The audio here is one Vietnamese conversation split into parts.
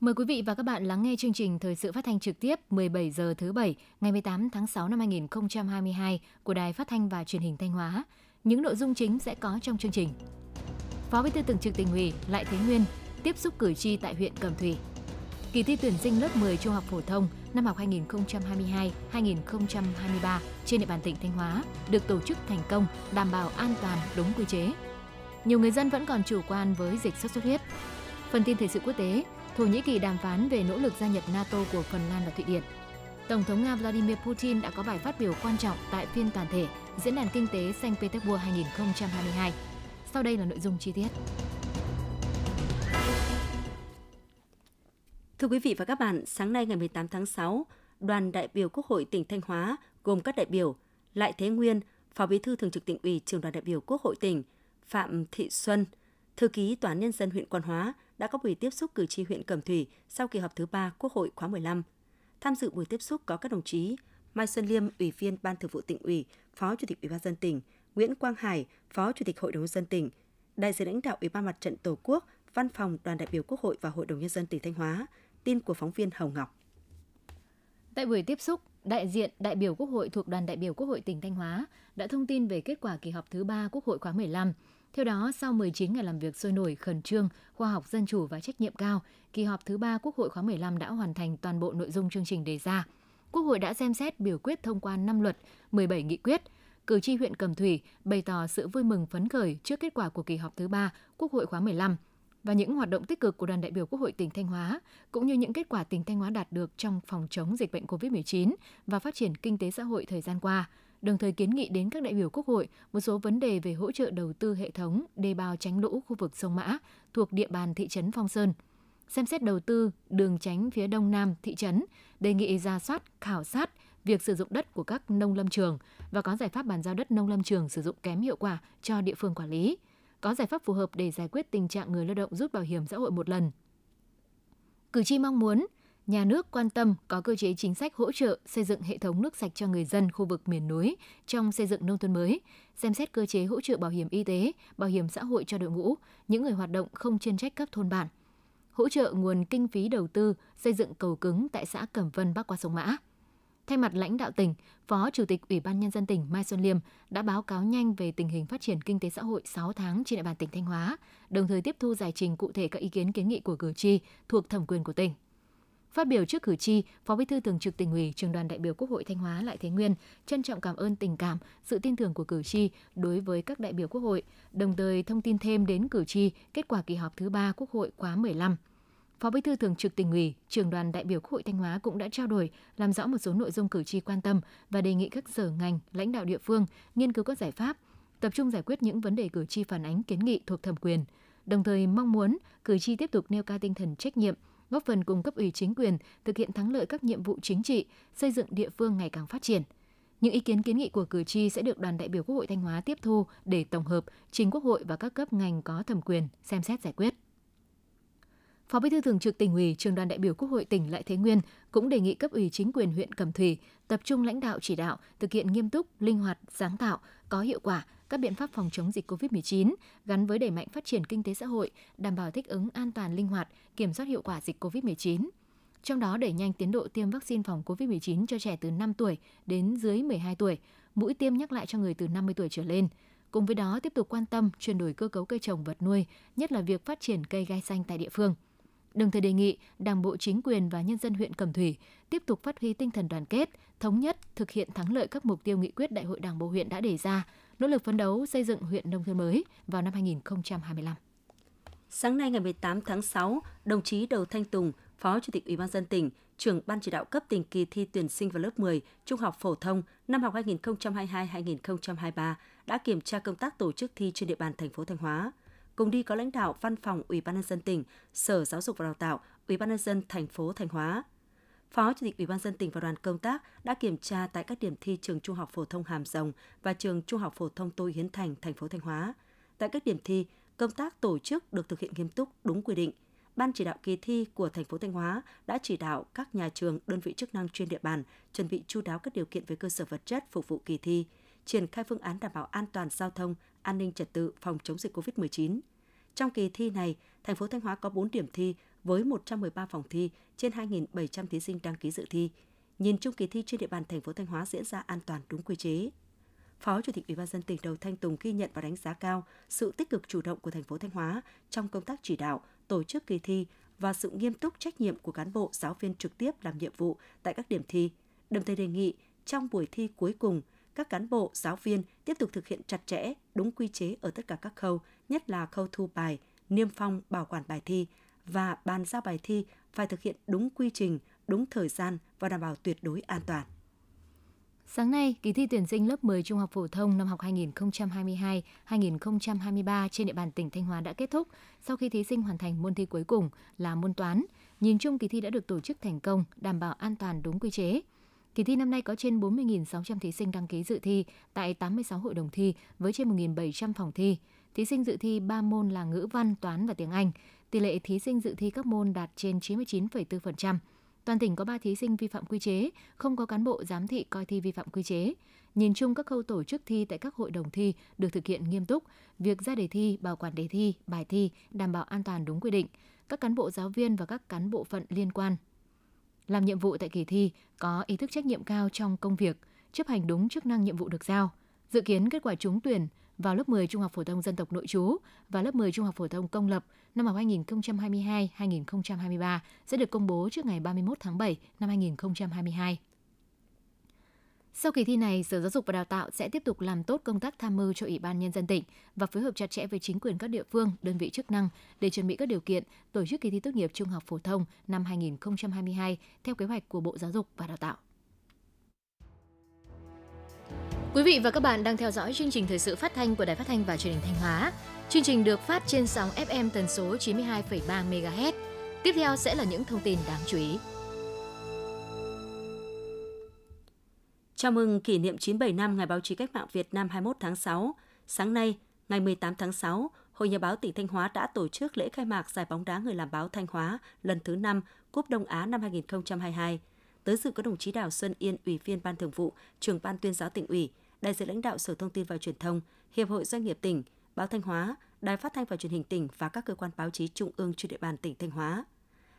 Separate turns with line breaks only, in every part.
Mời quý vị và các bạn lắng nghe chương trình thời sự phát thanh trực tiếp 17 giờ thứ bảy, ngày 18 tháng 6 năm 2022 của Đài Phát thanh và Truyền hình Thanh Hóa. Những nội dung chính sẽ có trong chương trình. Phó Bí thư Thường trực Tỉnh ủy Lại Thế Nguyên tiếp xúc cử tri tại huyện Cẩm Thủy. Kỳ thi tuyển sinh lớp 10 trung học phổ thông năm học 2022-2023 trên địa bàn tỉnh Thanh Hóa được tổ chức thành công, đảm bảo an toàn, đúng quy chế. Nhiều người dân vẫn còn chủ quan với dịch sốt xuất huyết. Phần tin thời sự quốc tế, Thổ Nhĩ Kỳ đàm phán về nỗ lực gia nhập NATO của Phần Lan và Thụy Điển. Tổng thống Nga Vladimir Putin đã có bài phát biểu quan trọng tại phiên toàn thể Diễn đàn Kinh tế Saint Petersburg 2022. Sau đây là nội dung chi tiết.
Thưa quý vị và các bạn, sáng nay ngày 18 tháng 6, đoàn đại biểu Quốc hội tỉnh Thanh Hóa gồm các đại biểu Lại Thế Nguyên, Phó Bí thư Thường trực tỉnh ủy, Trường đoàn đại biểu Quốc hội tỉnh, Phạm Thị Xuân, Thư ký Tòa án Nhân dân huyện Quan Hóa đã có buổi tiếp xúc cử tri huyện Cẩm Thủy sau kỳ họp thứ 3 Quốc hội khóa 15. Tham dự buổi tiếp xúc có các đồng chí Mai Xuân Liêm, Ủy viên Ban Thường vụ tỉnh ủy, Phó Chủ tịch Ủy ban dân tỉnh, Nguyễn Quang Hải, Phó Chủ tịch Hội đồng nhân dân tỉnh, đại diện lãnh đạo Ủy ban Mặt trận Tổ quốc, Văn phòng Đoàn đại biểu Quốc hội và Hội đồng nhân dân tỉnh Thanh Hóa. Tin của phóng viên Hồng Ngọc.
Tại buổi tiếp xúc, đại diện đại biểu Quốc hội thuộc đoàn đại biểu Quốc hội tỉnh Thanh Hóa đã thông tin về kết quả kỳ họp thứ 3 Quốc hội khóa 15 theo đó, sau 19 ngày làm việc sôi nổi, khẩn trương, khoa học dân chủ và trách nhiệm cao, kỳ họp thứ 3 Quốc hội khóa 15 đã hoàn thành toàn bộ nội dung chương trình đề ra. Quốc hội đã xem xét biểu quyết thông qua 5 luật, 17 nghị quyết. Cử tri huyện Cẩm Thủy bày tỏ sự vui mừng phấn khởi trước kết quả của kỳ họp thứ 3 Quốc hội khóa 15 và những hoạt động tích cực của đoàn đại biểu Quốc hội tỉnh Thanh Hóa, cũng như những kết quả tỉnh Thanh Hóa đạt được trong phòng chống dịch bệnh COVID-19 và phát triển kinh tế xã hội thời gian qua – đồng thời kiến nghị đến các đại biểu Quốc hội một số vấn đề về hỗ trợ đầu tư hệ thống đê bao tránh lũ khu vực sông Mã thuộc địa bàn thị trấn Phong Sơn. Xem xét đầu tư đường tránh phía đông nam thị trấn, đề nghị ra soát, khảo sát việc sử dụng đất của các nông lâm trường và có giải pháp bàn giao đất nông lâm trường sử dụng kém hiệu quả cho địa phương quản lý. Có giải pháp phù hợp để giải quyết tình trạng người lao động rút bảo hiểm xã hội một lần. Cử tri mong muốn nhà nước quan tâm có cơ chế chính sách hỗ trợ xây dựng hệ thống nước sạch cho người dân khu vực miền núi trong xây dựng nông thôn mới, xem xét cơ chế hỗ trợ bảo hiểm y tế, bảo hiểm xã hội cho đội ngũ, những người hoạt động không chuyên trách cấp thôn bản, hỗ trợ nguồn kinh phí đầu tư xây dựng cầu cứng tại xã Cẩm Vân bắc qua sông Mã. Thay mặt lãnh đạo tỉnh, Phó Chủ tịch Ủy ban Nhân dân tỉnh Mai Xuân Liêm đã báo cáo nhanh về tình hình phát triển kinh tế xã hội 6 tháng trên địa bàn tỉnh Thanh Hóa, đồng thời tiếp thu giải trình cụ thể các ý kiến kiến nghị của cử tri thuộc thẩm quyền của tỉnh. Phát biểu trước cử tri, Phó Bí thư Thường trực Tỉnh ủy, Trường đoàn đại biểu Quốc hội Thanh Hóa Lại Thế Nguyên trân trọng cảm ơn tình cảm, sự tin tưởng của cử tri đối với các đại biểu Quốc hội, đồng thời thông tin thêm đến cử tri kết quả kỳ họp thứ 3 Quốc hội khóa 15. Phó Bí thư Thường trực Tỉnh ủy, Trường đoàn đại biểu Quốc hội Thanh Hóa cũng đã trao đổi, làm rõ một số nội dung cử tri quan tâm và đề nghị các sở ngành, lãnh đạo địa phương nghiên cứu các giải pháp, tập trung giải quyết những vấn đề cử tri phản ánh kiến nghị thuộc thẩm quyền. Đồng thời mong muốn cử tri tiếp tục nêu cao tinh thần trách nhiệm, góp phần cùng cấp ủy chính quyền thực hiện thắng lợi các nhiệm vụ chính trị, xây dựng địa phương ngày càng phát triển. Những ý kiến kiến nghị của cử tri sẽ được đoàn đại biểu Quốc hội Thanh Hóa tiếp thu để tổng hợp trình Quốc hội và các cấp ngành có thẩm quyền xem xét giải quyết. Phó Bí thư Thường trực Tỉnh ủy, Trường đoàn đại biểu Quốc hội tỉnh Lại Thế Nguyên cũng đề nghị cấp ủy chính quyền huyện Cẩm Thủy tập trung lãnh đạo chỉ đạo, thực hiện nghiêm túc, linh hoạt, sáng tạo, có hiệu quả các biện pháp phòng chống dịch COVID-19 gắn với đẩy mạnh phát triển kinh tế xã hội, đảm bảo thích ứng an toàn linh hoạt, kiểm soát hiệu quả dịch COVID-19. Trong đó đẩy nhanh tiến độ tiêm vaccine phòng COVID-19 cho trẻ từ 5 tuổi đến dưới 12 tuổi, mũi tiêm nhắc lại cho người từ 50 tuổi trở lên. Cùng với đó tiếp tục quan tâm chuyển đổi cơ cấu cây trồng vật nuôi, nhất là việc phát triển cây gai xanh tại địa phương – đồng thời đề nghị Đảng bộ chính quyền và nhân dân huyện Cẩm Thủy tiếp tục phát huy tinh thần đoàn kết, thống nhất thực hiện thắng lợi các mục tiêu nghị quyết Đại hội Đảng bộ huyện đã đề ra, nỗ lực phấn đấu xây dựng huyện nông thôn mới vào năm 2025.
Sáng nay ngày 18 tháng 6, đồng chí Đầu Thanh Tùng, Phó Chủ tịch Ủy ban dân tỉnh, trưởng ban chỉ đạo cấp tỉnh kỳ thi tuyển sinh vào lớp 10 trung học phổ thông năm học 2022-2023 đã kiểm tra công tác tổ chức thi trên địa bàn thành phố Thanh Hóa. Cùng đi có lãnh đạo Văn phòng Ủy ban nhân dân tỉnh, Sở Giáo dục và Đào tạo, Ủy ban nhân dân thành phố Thanh Hóa. Phó Chủ tịch Ủy ban dân tỉnh và đoàn công tác đã kiểm tra tại các điểm thi trường Trung học phổ thông Hàm Rồng và trường Trung học phổ thông Tô Hiến Thành, thành phố Thanh Hóa. Tại các điểm thi, công tác tổ chức được thực hiện nghiêm túc đúng quy định, Ban chỉ đạo kỳ thi của thành phố Thanh Hóa đã chỉ đạo các nhà trường, đơn vị chức năng trên địa bàn chuẩn bị chu đáo các điều kiện về cơ sở vật chất phục vụ kỳ thi, triển khai phương án đảm bảo an toàn giao thông, an ninh trật tự, phòng chống dịch COVID-19. Trong kỳ thi này, thành phố Thanh Hóa có 4 điểm thi với 113 phòng thi trên 2.700 thí sinh đăng ký dự thi. Nhìn chung kỳ thi trên địa bàn thành phố Thanh Hóa diễn ra an toàn đúng quy chế. Phó Chủ tịch Ủy ban dân tỉnh Đầu Thanh Tùng ghi nhận và đánh giá cao sự tích cực chủ động của thành phố Thanh Hóa trong công tác chỉ đạo, tổ chức kỳ thi và sự nghiêm túc trách nhiệm của cán bộ, giáo viên trực tiếp làm nhiệm vụ tại các điểm thi. Đồng thời đề nghị trong buổi thi cuối cùng, các cán bộ, giáo viên tiếp tục thực hiện chặt chẽ, đúng quy chế ở tất cả các khâu, nhất là khâu thu bài, niêm phong, bảo quản bài thi và bàn giao bài thi phải thực hiện đúng quy trình, đúng thời gian và đảm bảo tuyệt đối an toàn.
Sáng nay, kỳ thi tuyển sinh lớp 10 trung học phổ thông năm học 2022-2023 trên địa bàn tỉnh Thanh Hóa đã kết thúc sau khi thí sinh hoàn thành môn thi cuối cùng là môn toán. Nhìn chung kỳ thi đã được tổ chức thành công, đảm bảo an toàn đúng quy chế. Kỳ thi năm nay có trên 40.600 thí sinh đăng ký dự thi tại 86 hội đồng thi với trên 1.700 phòng thi. Thí sinh dự thi 3 môn là ngữ văn, toán và tiếng Anh. Tỷ lệ thí sinh dự thi các môn đạt trên 99,4%. Toàn tỉnh có 3 thí sinh vi phạm quy chế, không có cán bộ giám thị coi thi vi phạm quy chế. Nhìn chung các khâu tổ chức thi tại các hội đồng thi được thực hiện nghiêm túc, việc ra đề thi, bảo quản đề thi, bài thi đảm bảo an toàn đúng quy định. Các cán bộ giáo viên và các cán bộ phận liên quan làm nhiệm vụ tại kỳ thi có ý thức trách nhiệm cao trong công việc, chấp hành đúng chức năng nhiệm vụ được giao. Dự kiến kết quả trúng tuyển vào lớp 10 Trung học phổ thông dân tộc nội trú và lớp 10 Trung học phổ thông công lập năm học 2022-2023 sẽ được công bố trước ngày 31 tháng 7 năm 2022. Sau kỳ thi này, Sở Giáo dục và Đào tạo sẽ tiếp tục làm tốt công tác tham mưu cho Ủy ban Nhân dân tỉnh và phối hợp chặt chẽ với chính quyền các địa phương, đơn vị chức năng để chuẩn bị các điều kiện tổ chức kỳ thi tốt nghiệp trung học phổ thông năm 2022 theo kế hoạch của Bộ Giáo dục và Đào tạo. Quý vị và các bạn đang theo dõi chương trình thời sự phát thanh của Đài Phát thanh và Truyền hình Thanh Hóa. Chương trình được phát trên sóng FM tần số 92,3 MHz. Tiếp theo sẽ là những thông tin đáng chú ý.
Chào mừng kỷ niệm 97 năm Ngày báo chí cách mạng Việt Nam 21 tháng 6. Sáng nay, ngày 18 tháng 6, Hội Nhà báo tỉnh Thanh Hóa đã tổ chức lễ khai mạc giải bóng đá người làm báo Thanh Hóa lần thứ 5 Cúp Đông Á năm 2022. Tới dự có đồng chí Đào Xuân Yên, Ủy viên Ban Thường vụ, Trưởng ban Tuyên giáo tỉnh ủy, đại diện lãnh đạo Sở Thông tin và Truyền thông, Hiệp hội Doanh nghiệp tỉnh, Báo Thanh Hóa, Đài Phát thanh và Truyền hình tỉnh và các cơ quan báo chí trung ương trên địa bàn tỉnh Thanh Hóa.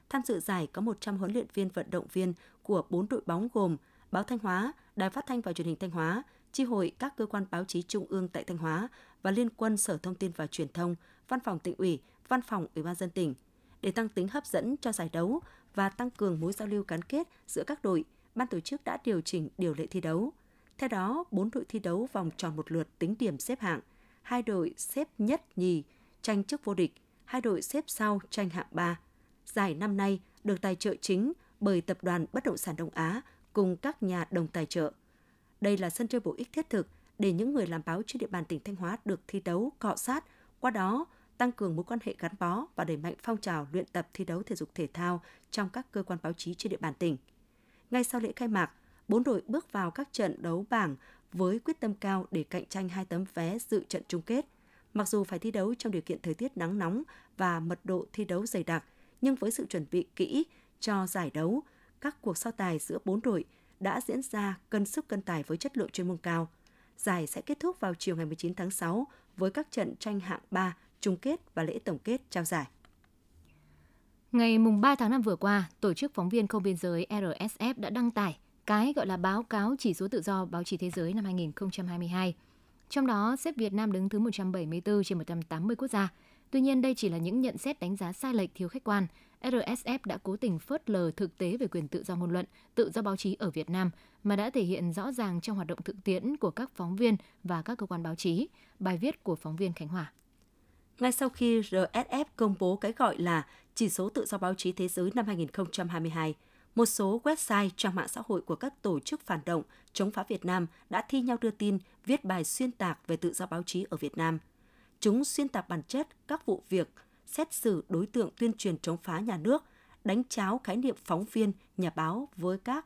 Tham dự giải có 100 huấn luyện viên vận động viên của 4 đội bóng gồm Báo Thanh Hóa, Đài Phát thanh và Truyền hình Thanh Hóa, chi hội các cơ quan báo chí trung ương tại Thanh Hóa và Liên quân Sở Thông tin và Truyền thông, Văn phòng tỉnh ủy, Văn phòng Ủy ban dân tỉnh. Để tăng tính hấp dẫn cho giải đấu và tăng cường mối giao lưu gắn kết giữa các đội, ban tổ chức đã điều chỉnh điều lệ thi đấu. Theo đó, 4 đội thi đấu vòng tròn một lượt tính điểm xếp hạng, hai đội xếp nhất nhì tranh chức vô địch, hai đội xếp sau tranh hạng 3. Giải năm nay được tài trợ chính bởi Tập đoàn Bất động sản Đông Á cùng các nhà đồng tài trợ. Đây là sân chơi bổ ích thiết thực để những người làm báo trên địa bàn tỉnh Thanh Hóa được thi đấu, cọ sát, qua đó tăng cường mối quan hệ gắn bó và đẩy mạnh phong trào luyện tập thi đấu thể dục thể thao trong các cơ quan báo chí trên địa bàn tỉnh. Ngay sau lễ khai mạc, bốn đội bước vào các trận đấu bảng với quyết tâm cao để cạnh tranh hai tấm vé dự trận chung kết. Mặc dù phải thi đấu trong điều kiện thời tiết nắng nóng và mật độ thi đấu dày đặc, nhưng với sự chuẩn bị kỹ cho giải đấu, các cuộc so tài giữa bốn đội đã diễn ra cân sức cân tài với chất lượng chuyên môn cao. Giải sẽ kết thúc vào chiều ngày 19 tháng 6 với các trận tranh hạng 3, chung kết và lễ tổng kết trao giải.
Ngày 3 tháng 5 vừa qua, Tổ chức Phóng viên Không Biên giới RSF đã đăng tải cái gọi là báo cáo chỉ số tự do báo chí thế giới năm 2022. Trong đó, xếp Việt Nam đứng thứ 174 trên 180 quốc gia. Tuy nhiên, đây chỉ là những nhận xét đánh giá sai lệch thiếu khách quan RSF đã cố tình phớt lờ thực tế về quyền tự do ngôn luận, tự do báo chí ở Việt Nam mà đã thể hiện rõ ràng trong hoạt động thực tiễn của các phóng viên và các cơ quan báo chí. Bài viết của phóng viên Khánh Hòa.
Ngay sau khi RSF công bố cái gọi là chỉ số tự do báo chí thế giới năm 2022, một số website trang mạng xã hội của các tổ chức phản động chống phá Việt Nam đã thi nhau đưa tin, viết bài xuyên tạc về tự do báo chí ở Việt Nam. Chúng xuyên tạc bản chất các vụ việc xét xử đối tượng tuyên truyền chống phá nhà nước, đánh cháo khái niệm phóng viên, nhà báo với các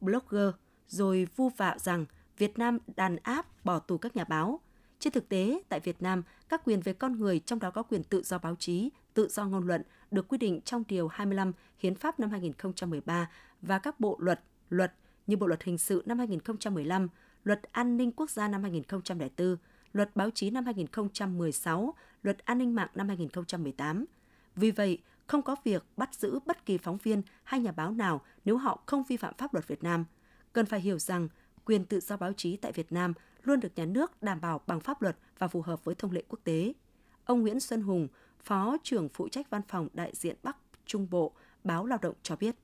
blogger, rồi vu vạ rằng Việt Nam đàn áp bỏ tù các nhà báo. Trên thực tế, tại Việt Nam, các quyền về con người trong đó có quyền tự do báo chí, tự do ngôn luận được quy định trong Điều 25 Hiến pháp năm 2013 và các bộ luật, luật như Bộ Luật Hình sự năm 2015, Luật An ninh Quốc gia năm 2004, Luật Báo chí năm 2016, Luật An ninh mạng năm 2018. Vì vậy, không có việc bắt giữ bất kỳ phóng viên hay nhà báo nào nếu họ không vi phạm pháp luật Việt Nam. Cần phải hiểu rằng quyền tự do báo chí tại Việt Nam luôn được nhà nước đảm bảo bằng pháp luật và phù hợp với thông lệ quốc tế. Ông Nguyễn Xuân Hùng, Phó trưởng phụ trách văn phòng đại diện Bắc Trung Bộ, báo Lao động cho biết.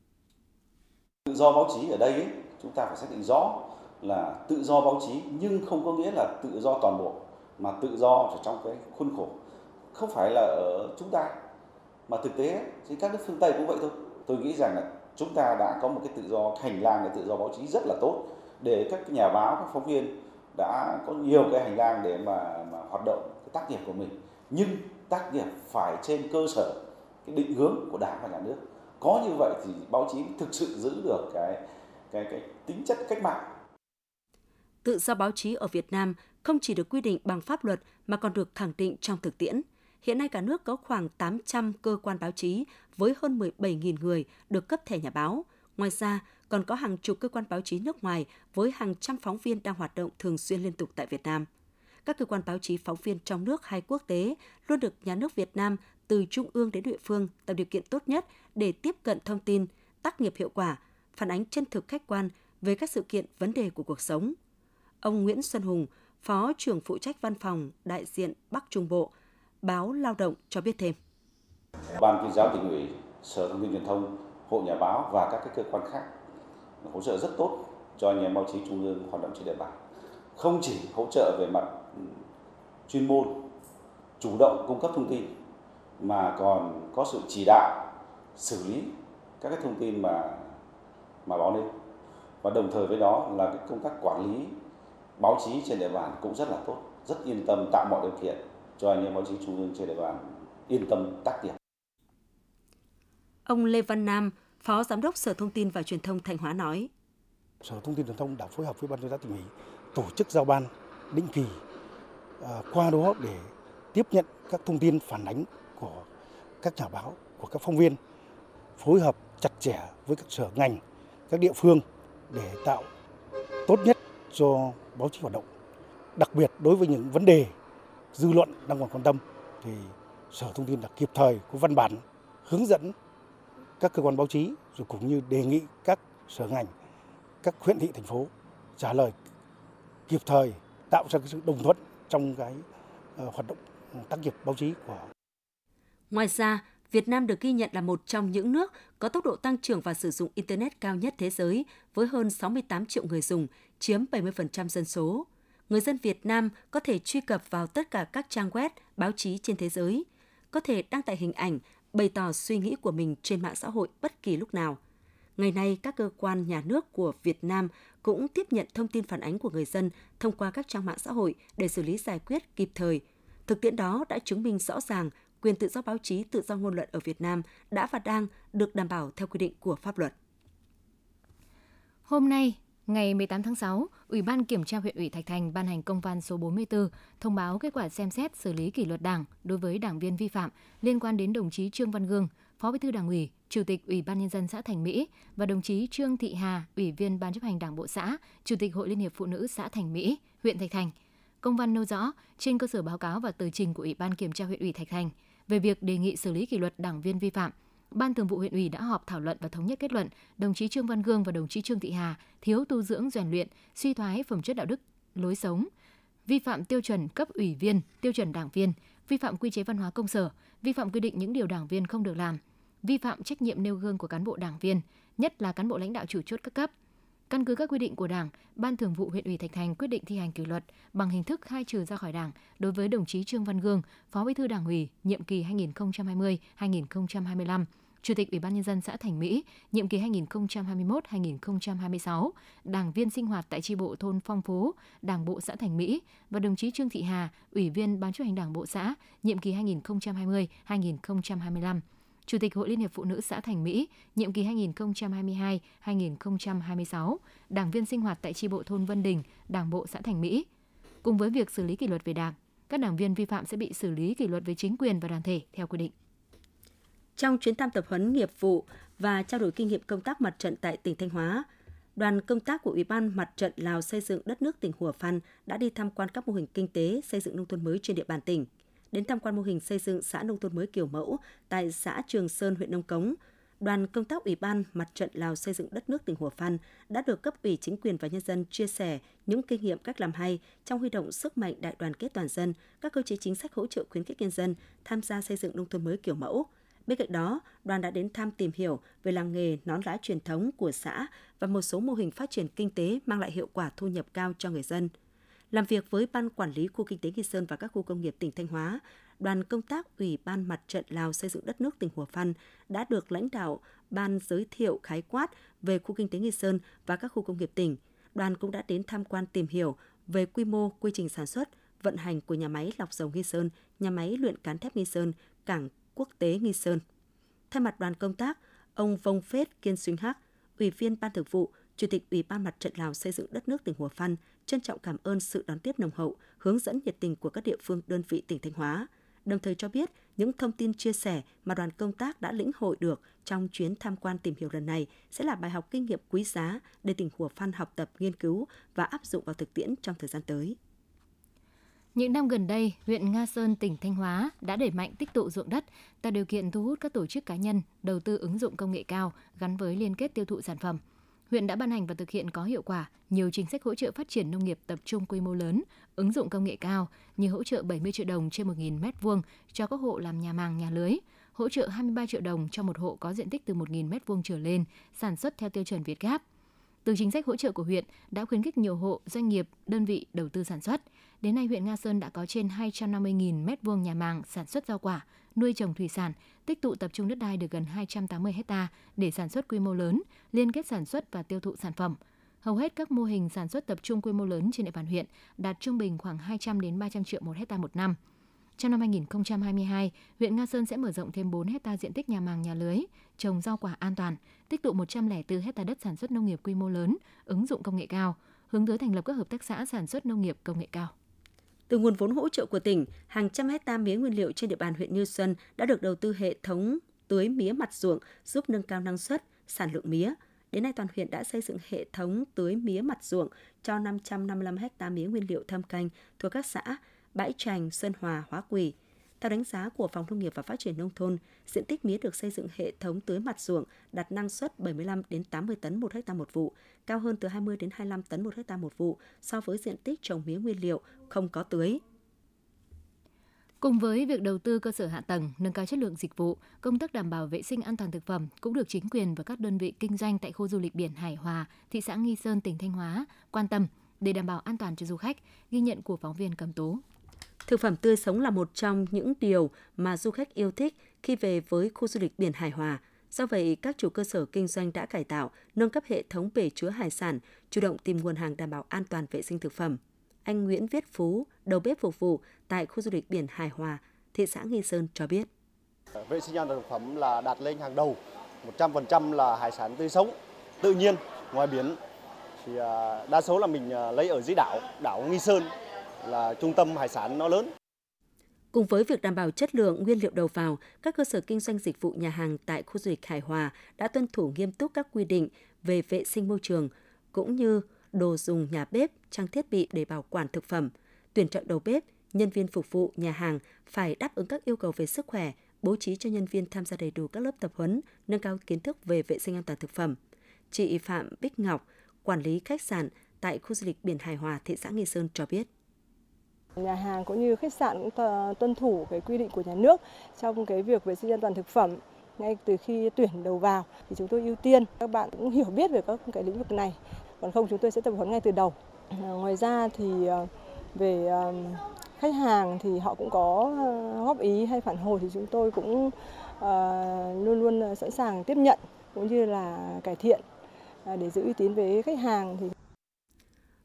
Tự do báo chí ở đây ấy, chúng ta phải xác định rõ là tự do báo chí, nhưng không có nghĩa là tự do toàn bộ, mà tự do ở trong cái khuôn khổ. Không phải là ở chúng ta, mà thực tế thì các nước phương Tây cũng vậy thôi. Tôi nghĩ rằng là chúng ta đã có một cái tự do, hành lang cái tự do báo chí rất là tốt, để các nhà báo, các phóng viên đã có nhiều cái hành lang để mà mà hoạt động cái tác nghiệp của mình. Nhưng tác nghiệp phải trên cơ sở cái định hướng của đảng và nhà nước. Có như vậy thì báo chí thực sự giữ được cái cái cái tính chất cách mạng
tự do báo chí ở Việt Nam không chỉ được quy định bằng pháp luật mà còn được khẳng định trong thực tiễn. Hiện nay cả nước có khoảng 800 cơ quan báo chí với hơn 17.000 người được cấp thẻ nhà báo. Ngoài ra, còn có hàng chục cơ quan báo chí nước ngoài với hàng trăm phóng viên đang hoạt động thường xuyên liên tục tại Việt Nam. Các cơ quan báo chí phóng viên trong nước hay quốc tế luôn được nhà nước Việt Nam từ trung ương đến địa phương tạo điều kiện tốt nhất để tiếp cận thông tin, tác nghiệp hiệu quả, phản ánh chân thực khách quan về các sự kiện vấn đề của cuộc sống. Ông Nguyễn Xuân Hùng, Phó trưởng phụ trách văn phòng đại diện Bắc Trung Bộ, báo Lao động cho biết thêm.
Ban tuyên giáo tỉnh ủy, Sở Thông tin Truyền thông, Hội Nhà báo và các cái cơ quan khác hỗ trợ rất tốt cho anh em báo chí trung ương hoạt động trên địa bàn. Không chỉ hỗ trợ về mặt ừ, chuyên môn, chủ động cung cấp thông tin mà còn có sự chỉ đạo xử lý các cái thông tin mà mà báo lên và đồng thời với đó là cái công tác quản lý báo chí trên địa bàn cũng rất là tốt rất yên tâm tạo mọi điều kiện cho anh em báo chí trung ương trên địa bàn yên tâm tác nghiệp
Ông Lê Văn Nam, Phó Giám đốc Sở Thông tin và Truyền thông Thanh Hóa nói.
Sở Thông tin Truyền thông đã phối hợp với Ban tuyên giáo tỉnh ủy tổ chức giao ban định kỳ à, qua đó để tiếp nhận các thông tin phản ánh của các nhà báo, của các phóng viên, phối hợp chặt chẽ với các sở ngành, các địa phương để tạo tốt nhất cho báo chí hoạt động. Đặc biệt đối với những vấn đề dư luận đang còn quan tâm thì Sở Thông tin đã kịp thời có văn bản hướng dẫn các cơ quan báo chí rồi cũng như đề nghị các sở ngành, các huyện thị thành phố trả lời kịp thời tạo ra cái sự đồng thuận trong cái ờ, hoạt động ờ, tác nghiệp báo chí của
Ngoài ra, Việt Nam được ghi nhận là một trong những nước có tốc độ tăng trưởng và sử dụng Internet cao nhất thế giới với hơn 68 triệu người dùng, chiếm 70% dân số. Người dân Việt Nam có thể truy cập vào tất cả các trang web, báo chí trên thế giới, có thể đăng tải hình ảnh, bày tỏ suy nghĩ của mình trên mạng xã hội bất kỳ lúc nào. Ngày nay, các cơ quan nhà nước của Việt Nam cũng tiếp nhận thông tin phản ánh của người dân thông qua các trang mạng xã hội để xử lý giải quyết kịp thời. Thực tiễn đó đã chứng minh rõ ràng quyền tự do báo chí, tự do ngôn luận ở Việt Nam đã và đang được đảm bảo theo quy định của pháp luật.
Hôm nay, Ngày 18 tháng 6, Ủy ban Kiểm tra huyện ủy Thạch Thành ban hành công văn số 44 thông báo kết quả xem xét xử lý kỷ luật Đảng đối với đảng viên vi phạm liên quan đến đồng chí Trương Văn Gương, Phó Bí thư Đảng ủy, Chủ tịch Ủy ban nhân dân xã Thành Mỹ và đồng chí Trương Thị Hà, Ủy viên Ban chấp hành Đảng bộ xã, Chủ tịch Hội Liên hiệp Phụ nữ xã Thành Mỹ, huyện Thạch Thành. Công văn nêu rõ trên cơ sở báo cáo và tờ trình của Ủy ban Kiểm tra huyện ủy Thạch Thành về việc đề nghị xử lý kỷ luật đảng viên vi phạm – Ban Thường vụ huyện ủy đã họp thảo luận và thống nhất kết luận đồng chí Trương Văn Gương và đồng chí Trương Thị Hà thiếu tu dưỡng rèn luyện, suy thoái phẩm chất đạo đức, lối sống, vi phạm tiêu chuẩn cấp ủy viên, tiêu chuẩn đảng viên, vi phạm quy chế văn hóa công sở, vi phạm quy định những điều đảng viên không được làm, vi phạm trách nhiệm nêu gương của cán bộ đảng viên, nhất là cán bộ lãnh đạo chủ chốt các cấp. Căn cứ các quy định của Đảng, Ban Thường vụ huyện ủy Thạch Thành quyết định thi hành kỷ luật bằng hình thức khai trừ ra khỏi Đảng đối với đồng chí Trương Văn Gương, Phó Bí thư Đảng ủy, nhiệm kỳ 2020-2025 Chủ tịch Ủy ban nhân dân xã Thành Mỹ, nhiệm kỳ 2021-2026, đảng viên sinh hoạt tại tri bộ thôn Phong Phú, Đảng bộ xã Thành Mỹ và đồng chí Trương Thị Hà, Ủy viên Ban chấp hành Đảng bộ xã, nhiệm kỳ 2020-2025. Chủ tịch Hội Liên hiệp Phụ nữ xã Thành Mỹ, nhiệm kỳ 2022-2026, đảng viên sinh hoạt tại tri bộ thôn Vân Đình, Đảng bộ xã Thành Mỹ. Cùng với việc xử lý kỷ luật về đảng, các đảng viên vi phạm sẽ bị xử lý kỷ luật với chính quyền và đoàn thể theo quy định.
Trong chuyến thăm tập huấn nghiệp vụ và trao đổi kinh nghiệm công tác mặt trận tại tỉnh Thanh Hóa, đoàn công tác của Ủy ban Mặt trận Lào xây dựng đất nước tỉnh Hùa Phan đã đi tham quan các mô hình kinh tế xây dựng nông thôn mới trên địa bàn tỉnh. Đến tham quan mô hình xây dựng xã nông thôn mới kiểu mẫu tại xã Trường Sơn, huyện Nông Cống, đoàn công tác Ủy ban Mặt trận Lào xây dựng đất nước tỉnh Hủa Phan đã được cấp ủy chính quyền và nhân dân chia sẻ những kinh nghiệm cách làm hay trong huy động sức mạnh đại đoàn kết toàn dân, các cơ chế chính sách hỗ trợ khuyến khích nhân dân tham gia xây dựng nông thôn mới kiểu mẫu. Bên cạnh đó, đoàn đã đến thăm tìm hiểu về làng nghề nón lá truyền thống của xã và một số mô hình phát triển kinh tế mang lại hiệu quả thu nhập cao cho người dân. Làm việc với Ban Quản lý Khu Kinh tế Nghi Sơn và các khu công nghiệp tỉnh Thanh Hóa, đoàn công tác Ủy ban Mặt trận Lào xây dựng đất nước tỉnh Hùa Phan đã được lãnh đạo ban giới thiệu khái quát về khu kinh tế Nghi Sơn và các khu công nghiệp tỉnh. Đoàn cũng đã đến tham quan tìm hiểu về quy mô, quy trình sản xuất, vận hành của nhà máy lọc dầu Nghi Sơn, nhà máy luyện cán thép Nghi Sơn, cảng quốc tế Nghi Sơn. Thay mặt đoàn công tác, ông Vông Phết Kiên Xuyên Hắc, Ủy viên Ban Thường vụ, Chủ tịch Ủy ban Mặt trận Lào xây dựng đất nước tỉnh Hùa Phan trân trọng cảm ơn sự đón tiếp nồng hậu, hướng dẫn nhiệt tình của các địa phương đơn vị tỉnh Thanh Hóa, đồng thời cho biết những thông tin chia sẻ mà đoàn công tác đã lĩnh hội được trong chuyến tham quan tìm hiểu lần này sẽ là bài học kinh nghiệm quý giá để tỉnh Hùa Phan học tập, nghiên cứu và áp dụng vào thực tiễn trong thời gian tới.
Những năm gần đây, huyện Nga Sơn, tỉnh Thanh Hóa đã đẩy mạnh tích tụ ruộng đất, tạo điều kiện thu hút các tổ chức cá nhân đầu tư ứng dụng công nghệ cao gắn với liên kết tiêu thụ sản phẩm. Huyện đã ban hành và thực hiện có hiệu quả nhiều chính sách hỗ trợ phát triển nông nghiệp tập trung quy mô lớn, ứng dụng công nghệ cao như hỗ trợ 70 triệu đồng trên 1.000 m2 cho các hộ làm nhà màng nhà lưới, hỗ trợ 23 triệu đồng cho một hộ có diện tích từ 1.000 m2 trở lên, sản xuất theo tiêu chuẩn Việt gáp. Từ chính sách hỗ trợ của huyện đã khuyến khích nhiều hộ, doanh nghiệp, đơn vị đầu tư sản xuất. Đến nay huyện Nga Sơn đã có trên 250.000 m2 nhà màng sản xuất rau quả, nuôi trồng thủy sản, tích tụ tập trung đất đai được gần 280 hecta để sản xuất quy mô lớn, liên kết sản xuất và tiêu thụ sản phẩm. Hầu hết các mô hình sản xuất tập trung quy mô lớn trên địa bàn huyện đạt trung bình khoảng 200 đến 300 triệu một hecta một năm. Trong năm 2022, huyện Nga Sơn sẽ mở rộng thêm 4 hecta diện tích nhà màng nhà lưới, trồng rau quả an toàn, tích tụ 104 hecta đất sản xuất nông nghiệp quy mô lớn, ứng dụng công nghệ cao, hướng tới thành lập các hợp tác xã sản xuất nông nghiệp công nghệ cao.
Từ nguồn vốn hỗ trợ của tỉnh, hàng trăm hecta mía nguyên liệu trên địa bàn huyện Như Xuân đã được đầu tư hệ thống tưới mía mặt ruộng giúp nâng cao năng suất, sản lượng mía. Đến nay toàn huyện đã xây dựng hệ thống tưới mía mặt ruộng cho 555 hecta mía nguyên liệu thâm canh thuộc các xã Bãi Trành, Sơn Hòa, Hóa Quỳ. Theo đánh giá của Phòng Nông nghiệp và Phát triển nông thôn, diện tích mía được xây dựng hệ thống tưới mặt ruộng đạt năng suất 75 đến 80 tấn một hecta một vụ, cao hơn từ 20 đến 25 tấn một hecta một vụ so với diện tích trồng mía nguyên liệu không có tưới.
Cùng với việc đầu tư cơ sở hạ tầng, nâng cao chất lượng dịch vụ, công tác đảm bảo vệ sinh an toàn thực phẩm cũng được chính quyền và các đơn vị kinh doanh tại khu du lịch biển Hải Hòa, thị xã Nghi Sơn, tỉnh Thanh Hóa quan tâm để đảm bảo an toàn cho du khách, ghi nhận của phóng viên Cầm Tú.
Thực phẩm tươi sống là một trong những điều mà du khách yêu thích khi về với khu du lịch biển Hải Hòa. Do vậy, các chủ cơ sở kinh doanh đã cải tạo, nâng cấp hệ thống bể chứa hải sản, chủ động tìm nguồn hàng đảm bảo an toàn vệ sinh thực phẩm. Anh Nguyễn Viết Phú, đầu bếp phục vụ tại khu du lịch biển Hải Hòa, thị xã Nghi Sơn cho biết.
Vệ sinh an toàn thực phẩm là đạt lên hàng đầu, 100% là hải sản tươi sống, tự nhiên, ngoài biển. Thì à, đa số là mình à, lấy ở dưới đảo, đảo Nghi Sơn là trung tâm hải sản nó lớn.
Cùng với việc đảm bảo chất lượng nguyên liệu đầu vào, các cơ sở kinh doanh dịch vụ nhà hàng tại khu du lịch Hải Hòa đã tuân thủ nghiêm túc các quy định về vệ sinh môi trường, cũng như đồ dùng nhà bếp, trang thiết bị để bảo quản thực phẩm. Tuyển chọn đầu bếp, nhân viên phục vụ nhà hàng phải đáp ứng các yêu cầu về sức khỏe, bố trí cho nhân viên tham gia đầy đủ các lớp tập huấn, nâng cao kiến thức về vệ sinh an toàn thực phẩm. Chị Phạm Bích Ngọc, quản lý khách sạn tại khu du lịch biển Hải Hòa, thị xã Nghi Sơn cho biết.
Nhà hàng cũng như khách sạn cũng tuân thủ cái quy định của nhà nước trong cái việc vệ sinh an toàn thực phẩm ngay từ khi tuyển đầu vào. Thì chúng tôi ưu tiên các bạn cũng hiểu biết về các cái lĩnh vực này còn không chúng tôi sẽ tập huấn ngay từ đầu. À, ngoài ra thì ờ, về ờ, khách hàng thì họ cũng có ờ, góp ý hay phản hồi thì chúng tôi cũng luôn luôn sẵn sàng tiếp nhận cũng như là cải thiện à, để giữ uy tín với khách hàng thì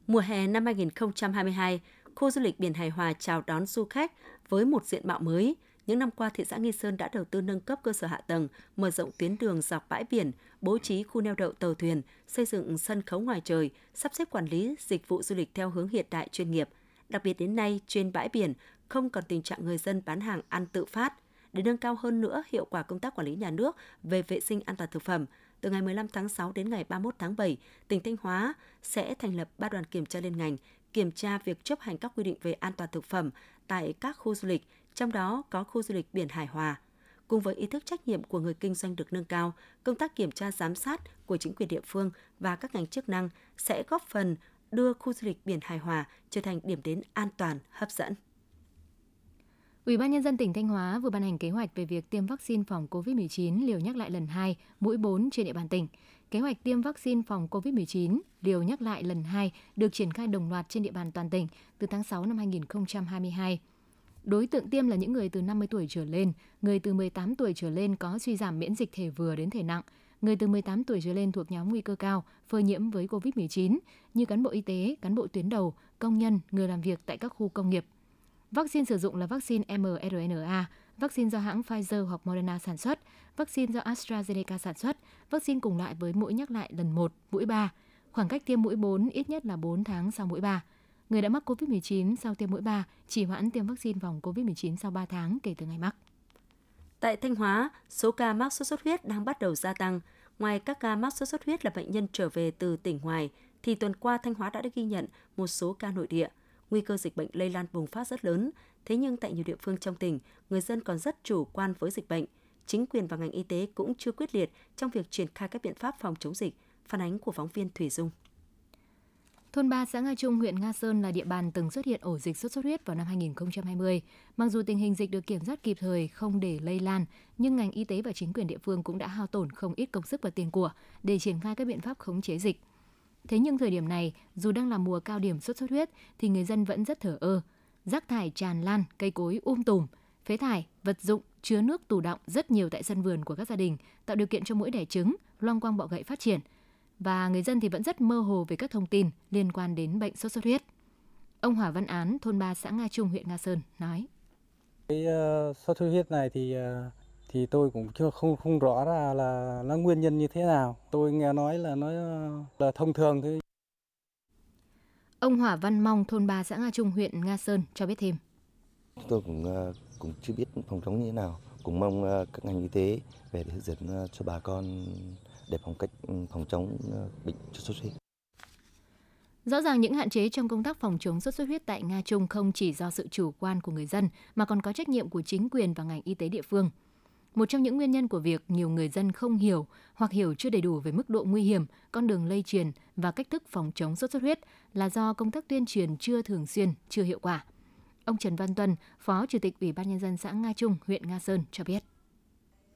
Mùa hè năm 2022, khu du lịch biển Hải Hòa chào đón du khách với một diện mạo mới. Những năm qua, thị xã Nghi Sơn đã đầu tư nâng cấp cơ sở hạ tầng, mở rộng tuyến đường dọc bãi biển, bố trí khu neo đậu tàu thuyền, xây dựng sân khấu ngoài trời, sắp xếp quản lý dịch vụ du lịch theo hướng hiện đại chuyên nghiệp. Đặc biệt đến nay, trên bãi biển không còn tình trạng người dân bán hàng ăn tự phát. để nâng cao hơn nữa hiệu quả công tác quản lý nhà nước về vệ sinh an toàn thực phẩm. Từ ngày 15 tháng 6 đến ngày 31 tháng 7, tỉnh Thanh Hóa sẽ thành lập ba đoàn kiểm tra liên ngành, kiểm tra việc chấp hành các quy định về an toàn thực phẩm tại các khu du lịch, trong đó có khu du lịch biển Hải Hòa. Cùng với ý thức trách nhiệm của người kinh doanh được nâng cao, công tác kiểm tra giám sát của chính quyền địa phương và các ngành chức năng sẽ góp phần đưa khu du lịch biển Hải Hòa trở thành điểm đến an toàn, hấp dẫn.
Ủy ban nhân dân tỉnh Thanh Hóa vừa ban hành kế hoạch về việc tiêm vaccine phòng COVID-19 liều nhắc lại lần 2, mũi 4 trên địa bàn tỉnh. Kế hoạch tiêm vaccine phòng COVID-19 liều nhắc lại lần 2 được triển khai đồng loạt trên địa bàn toàn tỉnh từ tháng 6 năm 2022. Đối tượng tiêm là những người từ 50 tuổi trở lên, người từ 18 tuổi trở lên có suy giảm miễn dịch thể vừa đến thể nặng, người từ 18 tuổi trở lên thuộc nhóm nguy cơ cao phơi nhiễm với COVID-19 như cán bộ y tế, cán bộ tuyến đầu, công nhân, người làm việc tại các khu công nghiệp. Vaccine sử dụng là vaccine mRNA, vaccine do hãng Pfizer hoặc Moderna sản xuất, vaccine do AstraZeneca sản xuất, vaccine cùng loại với mũi nhắc lại lần 1, mũi 3. Khoảng cách tiêm mũi 4 ít nhất là 4 tháng sau mũi 3. Người đã mắc COVID-19 sau tiêm mũi 3 chỉ hoãn tiêm vaccine phòng COVID-19 sau 3 tháng kể từ ngày mắc.
Tại Thanh Hóa, số ca mắc sốt xuất huyết đang bắt đầu gia tăng. Ngoài các ca mắc sốt xuất huyết là bệnh nhân trở về từ tỉnh ngoài, thì tuần qua Thanh Hóa đã ghi nhận một số ca nội địa. Nguy cơ dịch bệnh lây lan bùng phát rất lớn, thế nhưng tại nhiều địa phương trong tỉnh, người dân còn rất chủ quan với dịch bệnh. Chính quyền và ngành y tế cũng chưa quyết liệt trong việc triển khai các biện pháp phòng chống dịch. Phản ánh của phóng viên Thủy Dung.
Thôn 3 xã Nga Trung, huyện Nga Sơn là địa bàn từng xuất hiện ổ dịch sốt xuất huyết vào năm 2020. Mặc dù tình hình dịch được kiểm soát kịp thời, không để lây lan, nhưng ngành y tế và chính quyền địa phương cũng đã hao tổn không ít công sức và tiền của để triển khai các biện pháp khống chế dịch. Thế nhưng thời điểm này, dù đang là mùa cao điểm sốt xuất huyết thì người dân vẫn rất thở ơ. Rác thải tràn lan, cây cối um tùm, phế thải, vật dụng chứa nước tù động rất nhiều tại sân vườn của các gia đình, tạo điều kiện cho mũi đẻ trứng, loang quang bọ gậy phát triển – và người dân thì vẫn rất mơ hồ về các thông tin liên quan đến bệnh sốt xuất huyết. Ông Hỏa Văn Án, thôn 3 xã Nga Trung, huyện Nga Sơn nói:
Cái uh, sốt xuất huyết này thì uh, thì tôi cũng chưa không không rõ ra là nó nguyên nhân như thế nào. Tôi nghe nói là nó ờ, là thông thường thôi.
Ông Hỏa Văn Mong, thôn 3 xã Nga Trung, huyện Nga Sơn cho biết thêm.
Tôi cũng uh, cũng chưa biết phòng chống như thế nào. Cũng mong uh, các ngành y tế về để hướng dẫn uh, cho bà con để phòng cách ừ, phòng chống ờ, bệnh sốt xuất huyết.
Rõ ràng những hạn chế trong công tác phòng chống sốt xuất huyết tại Nga Trung không chỉ do sự chủ quan của người dân mà còn có trách nhiệm của chính quyền và ngành y tế địa phương. Một trong những nguyên nhân của việc nhiều người dân không hiểu hoặc hiểu chưa đầy đủ về mức độ nguy hiểm, con đường lây truyền và cách thức phòng chống sốt xuất huyết là do công tác tuyên truyền chưa thường xuyên, chưa hiệu quả. Ông Trần Văn Tuân, Phó Chủ tịch Ủy ban Nhân dân xã Nga Trung, huyện Nga Sơn cho biết.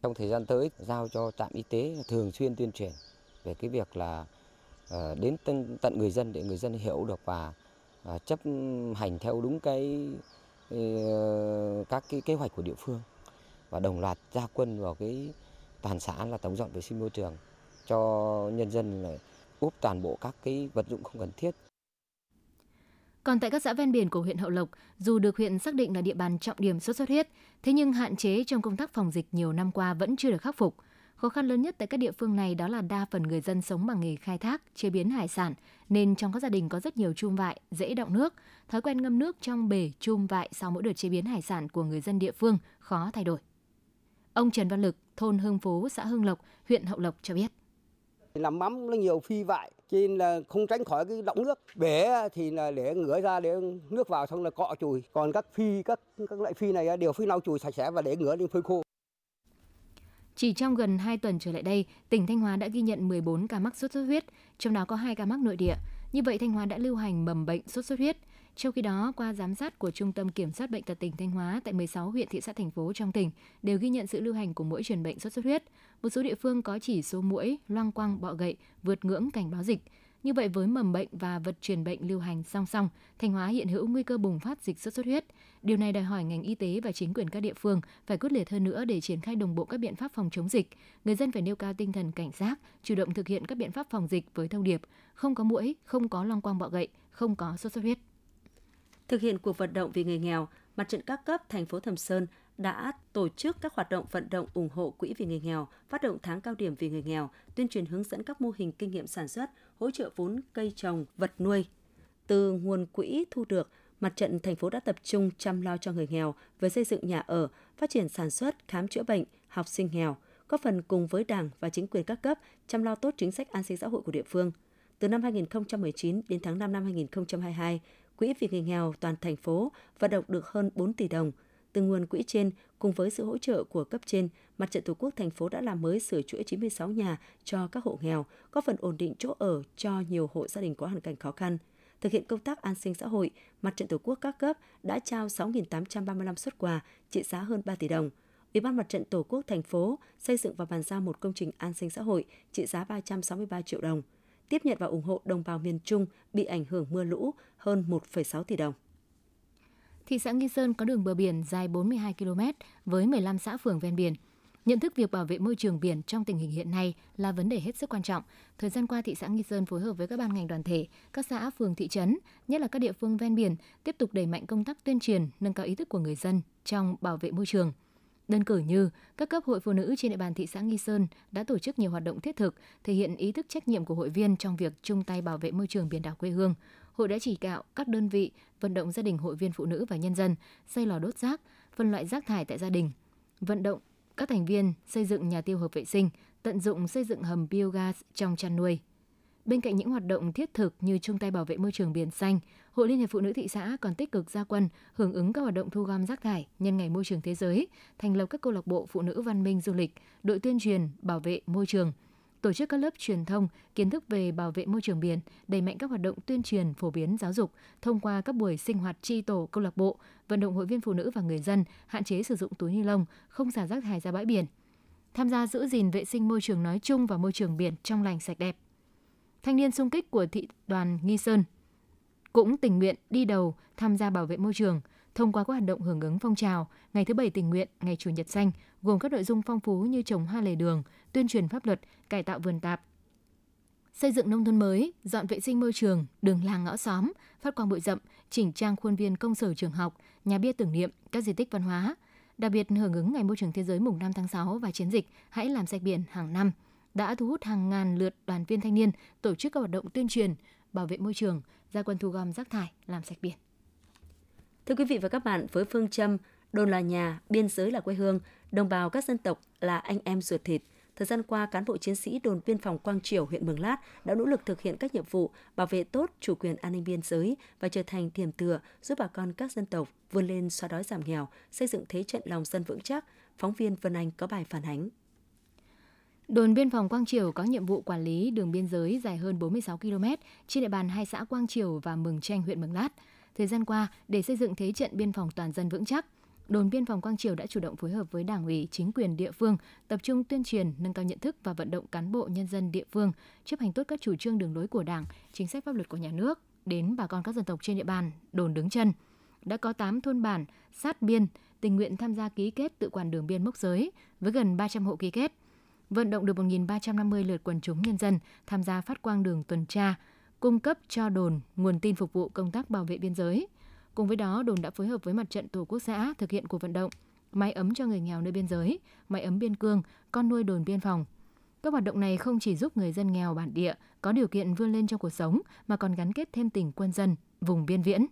Trong thời gian tới giao cho trạm y tế thường xuyên tuyên truyền về cái việc là ờ, đến tận, tận người dân để người dân hiểu được và ờ, chấp hành theo đúng cái ờ, các cái kế hoạch của địa phương và đồng loạt ra quân vào cái toàn xã là tổng dọn vệ sinh môi trường cho nhân dân là úp toàn bộ các cái vật dụng không cần thiết
còn tại các xã ven biển của huyện Hậu Lộc, dù được huyện xác định là địa bàn trọng điểm sốt xuất huyết, thế nhưng hạn chế trong công tác phòng dịch nhiều năm qua vẫn chưa được khắc phục. Khó khăn lớn nhất tại các địa phương này đó là đa phần người dân sống bằng nghề khai thác, chế biến hải sản, nên trong các gia đình có rất nhiều chum vại, dễ động nước. Thói quen ngâm nước trong bể chum vại sau mỗi đợt chế biến hải sản của người dân địa phương khó thay đổi. Ông Trần Văn Lực, thôn Hưng Phú, xã Hưng Lộc, huyện Hậu Lộc cho biết.
Làm mắm nó nhiều phi vại, cho nên là không tránh khỏi cái động nước. Bể thì là để ngửa ra để nước vào xong là cọ chùi. Còn các phi, các các loại phi này đều phi lau chùi sạch sẽ và để ngửa lên phơi khô.
Chỉ trong gần 2 tuần trở lại đây, tỉnh Thanh Hóa đã ghi nhận 14 ca mắc sốt xuất huyết, trong đó có 2 ca mắc nội địa. Như vậy, Thanh Hóa đã lưu hành mầm bệnh sốt xuất huyết. Trong khi đó, qua giám sát của Trung tâm Kiểm soát Bệnh tật tỉnh Thanh Hóa tại 16 huyện thị xã thành phố trong tỉnh đều ghi nhận sự lưu hành của mũi truyền bệnh sốt xuất huyết. Một số địa phương có chỉ số mũi, loang quang, bọ gậy vượt ngưỡng cảnh báo dịch. Như vậy với mầm bệnh và vật truyền bệnh lưu hành song song, Thanh Hóa hiện hữu nguy cơ bùng phát dịch sốt xuất huyết. Điều này đòi hỏi ngành y tế và chính quyền các địa phương phải quyết liệt hơn nữa để triển khai đồng bộ các biện pháp phòng chống dịch. Người dân phải nêu cao tinh thần cảnh giác, chủ động thực hiện các biện pháp phòng dịch với thông điệp không có mũi, không có long quang bọ gậy, không có sốt xuất huyết.
Thực hiện cuộc vận động vì người nghèo, Mặt trận các cấp thành phố Thẩm Sơn đã tổ chức các hoạt động vận động ủng hộ quỹ vì người nghèo, phát động tháng cao điểm vì người nghèo, tuyên truyền hướng dẫn các mô hình kinh nghiệm sản xuất, hỗ trợ vốn cây trồng, vật nuôi. Từ nguồn quỹ thu được, mặt trận thành phố đã tập trung chăm lo cho người nghèo với xây dựng nhà ở, phát triển sản xuất, khám chữa bệnh, học sinh nghèo, góp phần cùng với Đảng và chính quyền các cấp chăm lo tốt chính sách an sinh xã hội của địa phương. Từ năm 2019 đến tháng 5 năm 2022, Quỹ vì người nghèo toàn thành phố vận động được hơn 4 tỷ đồng. Từ nguồn quỹ trên, cùng với sự hỗ trợ của cấp trên, Mặt trận Tổ quốc thành phố đã làm mới sửa chữa 96 nhà cho các hộ nghèo, có phần ổn định chỗ ở cho nhiều hộ gia đình có hoàn cảnh khó khăn. Thực hiện công tác an sinh xã hội, Mặt trận Tổ quốc các cấp đã trao 6.835 xuất quà trị giá hơn 3 tỷ đồng. Ủy ban Mặt trận Tổ quốc thành phố xây dựng và bàn giao một công trình an sinh xã hội trị giá 363 triệu đồng – tiếp nhận và ủng hộ đồng bào miền Trung bị ảnh hưởng mưa lũ hơn 1,6 tỷ đồng.
Thị xã Nghi Sơn có đường bờ biển dài 42 km với 15 xã phường ven biển. Nhận thức việc bảo vệ môi trường biển trong tình hình hiện nay là vấn đề hết sức quan trọng. Thời gian qua, thị xã Nghi Sơn phối hợp với các ban ngành đoàn thể, các xã, phường, thị trấn, nhất là các địa phương ven biển, tiếp tục đẩy mạnh công tác tuyên truyền, nâng cao ý thức của người dân trong bảo vệ môi trường – Đơn cử như các cấp hội phụ nữ trên địa bàn thị xã Nghi Sơn đã tổ chức nhiều hoạt động thiết thực, thể hiện ý thức trách nhiệm của hội viên trong việc chung tay bảo vệ môi trường biển đảo quê hương. Hội đã chỉ đạo các đơn vị vận động gia đình hội viên phụ nữ và nhân dân xây lò đốt rác, phân loại rác thải tại gia đình, vận động các thành viên xây dựng nhà tiêu hợp vệ sinh, tận dụng xây dựng hầm biogas trong chăn nuôi. Bên cạnh những hoạt động thiết thực như chung tay bảo vệ môi trường biển xanh, Hội Liên hiệp Phụ nữ thị xã còn tích cực gia quân hưởng ứng các hoạt động thu gom rác thải nhân ngày môi trường thế giới, thành lập các câu lạc bộ phụ nữ văn minh du lịch, đội tuyên truyền bảo vệ môi trường, tổ chức các lớp truyền thông kiến thức về bảo vệ môi trường biển, đẩy mạnh các hoạt động tuyên truyền phổ biến giáo dục thông qua các buổi sinh hoạt tri tổ câu lạc bộ, vận động hội viên phụ nữ và người dân hạn chế sử dụng túi ni lông, không xả rác thải ra bãi biển. Tham gia giữ gìn vệ sinh môi trường nói chung và môi trường biển trong lành sạch đẹp thanh niên sung kích của thị đoàn Nghi Sơn cũng tình nguyện đi đầu tham gia bảo vệ môi trường thông qua các hoạt động hưởng ứng phong trào Ngày thứ Bảy tình nguyện, Ngày Chủ nhật xanh, gồm các nội dung phong phú như trồng hoa lề đường, tuyên truyền pháp luật, cải tạo vườn tạp, xây dựng nông thôn mới, dọn vệ sinh môi trường, đường làng ngõ xóm, phát quang bụi rậm, chỉnh trang khuôn viên công sở trường học, nhà bia tưởng niệm, các di tích văn hóa. Đặc biệt hưởng ứng Ngày Môi trường Thế giới mùng 5 tháng 6 và chiến dịch Hãy làm sạch biển hàng năm – đã thu hút hàng ngàn lượt đoàn viên thanh niên tổ chức các hoạt động tuyên truyền, bảo vệ môi trường, gia quân thu gom rác thải, làm sạch biển.
Thưa quý vị và các bạn, với phương châm đồn là nhà, biên giới là quê hương, đồng bào các dân tộc là anh em ruột thịt, Thời gian qua, cán bộ chiến sĩ đồn biên phòng Quang Triều, huyện Mường Lát đã nỗ lực thực hiện các nhiệm vụ bảo vệ tốt chủ quyền an ninh biên giới và trở thành điểm tựa giúp bà con các dân tộc vươn lên xóa đói giảm nghèo, xây dựng thế trận lòng dân vững chắc. Phóng viên Vân Anh có bài phản ánh.
Đồn biên phòng Quang Triều có nhiệm vụ quản lý đường biên giới dài hơn 46 km trên địa bàn hai xã Quang Triều và Mường Chanh, huyện Mường Lát. Thời gian qua, để xây dựng thế trận biên phòng toàn dân vững chắc, đồn biên phòng Quang Triều đã chủ động phối hợp với Đảng ủy, chính quyền địa phương, tập trung tuyên truyền, nâng cao nhận thức và vận động cán bộ nhân dân địa phương chấp hành tốt các chủ trương đường lối của Đảng, chính sách pháp luật của nhà nước đến bà con các dân tộc trên địa bàn đồn đứng chân. Đã có 8 thôn bản sát biên tình nguyện tham gia ký kết tự quản đường biên mốc giới với gần 300 hộ ký kết vận động được 1.350 lượt quần chúng nhân dân tham gia phát quang đường tuần tra, cung cấp cho đồn nguồn tin phục vụ công tác bảo vệ biên giới. Cùng với đó, đồn đã phối hợp với mặt trận Tổ quốc xã thực hiện cuộc vận động máy ấm cho người nghèo nơi biên giới, máy ấm biên cương, con nuôi đồn biên phòng. Các hoạt động này không chỉ giúp người dân nghèo bản địa có điều kiện vươn lên trong cuộc sống mà còn gắn kết thêm tình quân dân vùng biên viễn.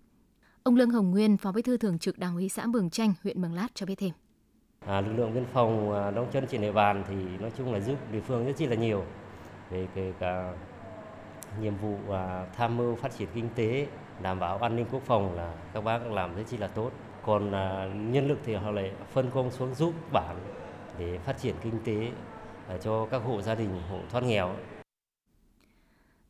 Ông Lương Hồng Nguyên, Phó Bí thư Thường trực Đảng ủy xã Mường Chanh, huyện Mường Lát cho biết thêm.
À, lực lượng biên phòng à, đóng chân trên địa bàn thì nói chung là giúp địa phương rất chi là nhiều về kể cả nhiệm vụ à, tham mưu phát triển kinh tế đảm bảo an ninh quốc phòng là các bác làm rất chi là tốt. Còn à, nhân lực thì họ lại phân công xuống giúp bản để phát triển kinh tế à, cho các hộ gia đình hộ thoát nghèo.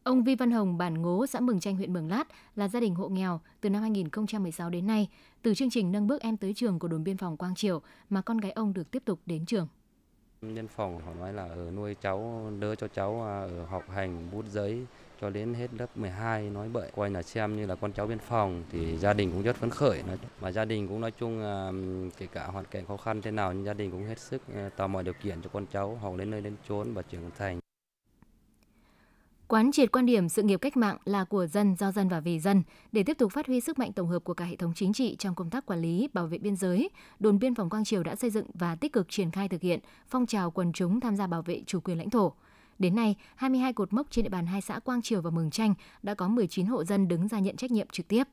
Ông Vi Văn Hồng, bản Ngố, xã Mường Chanh, huyện Mường Lát là gia đình hộ nghèo từ năm 2016 đến nay. Từ chương trình nâng bước em tới trường của đồn biên phòng Quang Triều mà con gái ông được tiếp tục đến trường.
Nhân phòng họ nói là ở nuôi cháu, đỡ cho cháu à, ở học hành, bút giấy cho đến hết lớp 12 nói bậy coi là xem như là con cháu biên phòng thì gia đình cũng rất phấn khởi mà gia đình cũng nói chung à, kể cả hoàn cảnh khó khăn thế nào nhưng gia đình cũng hết sức à, tạo mọi điều kiện cho con cháu học đến nơi đến chốn và trưởng thành
Quán triệt quan điểm sự nghiệp cách mạng là của dân, do dân và vì dân để tiếp tục phát huy sức mạnh tổng hợp của cả hệ thống chính trị trong công tác quản lý, bảo vệ biên giới, đồn biên phòng Quang Triều đã xây dựng và tích cực triển khai thực hiện phong trào quần chúng tham gia bảo vệ chủ quyền lãnh thổ. Đến nay, 22 cột mốc trên địa bàn hai xã Quang Triều và Mường Chanh đã có 19 hộ dân đứng ra nhận trách nhiệm trực tiếp.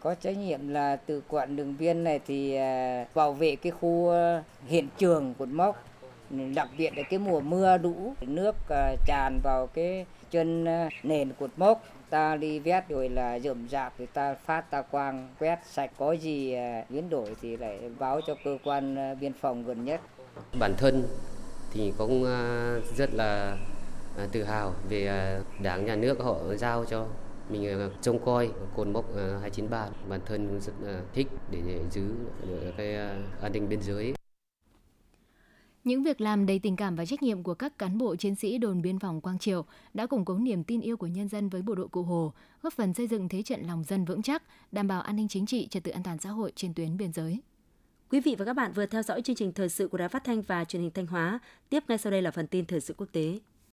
Có trách nhiệm là từ quận đường biên này thì à, bảo vệ cái khu à, hiện trường cột mốc đặc biệt là cái mùa mưa lũ, nước à, tràn vào cái chân à, nền cột mốc, ta đi vét rồi là rậm rạp thì ta phát ta quang, quét sạch, có gì à, biến đổi thì lại báo cho cơ quan biên phòng gần nhất.
Bản thân thì cũng rất là tự hào về đảng, nhà nước họ giao cho mình trông coi cột mốc 293 bản thân rất là thích để giữ cái an ninh biên giới
những việc làm đầy tình cảm và trách nhiệm của các cán bộ chiến sĩ đồn biên phòng Quang Triều đã củng cố niềm tin yêu của nhân dân với bộ đội Cụ Hồ, góp phần xây dựng thế trận lòng dân vững chắc, đảm bảo an ninh chính trị, trật tự an toàn xã hội trên tuyến biên giới.
Quý vị và các bạn vừa theo dõi chương trình thời sự của Đài Phát thanh và Truyền hình Thanh Hóa. Tiếp ngay sau đây là phần tin thời sự quốc tế.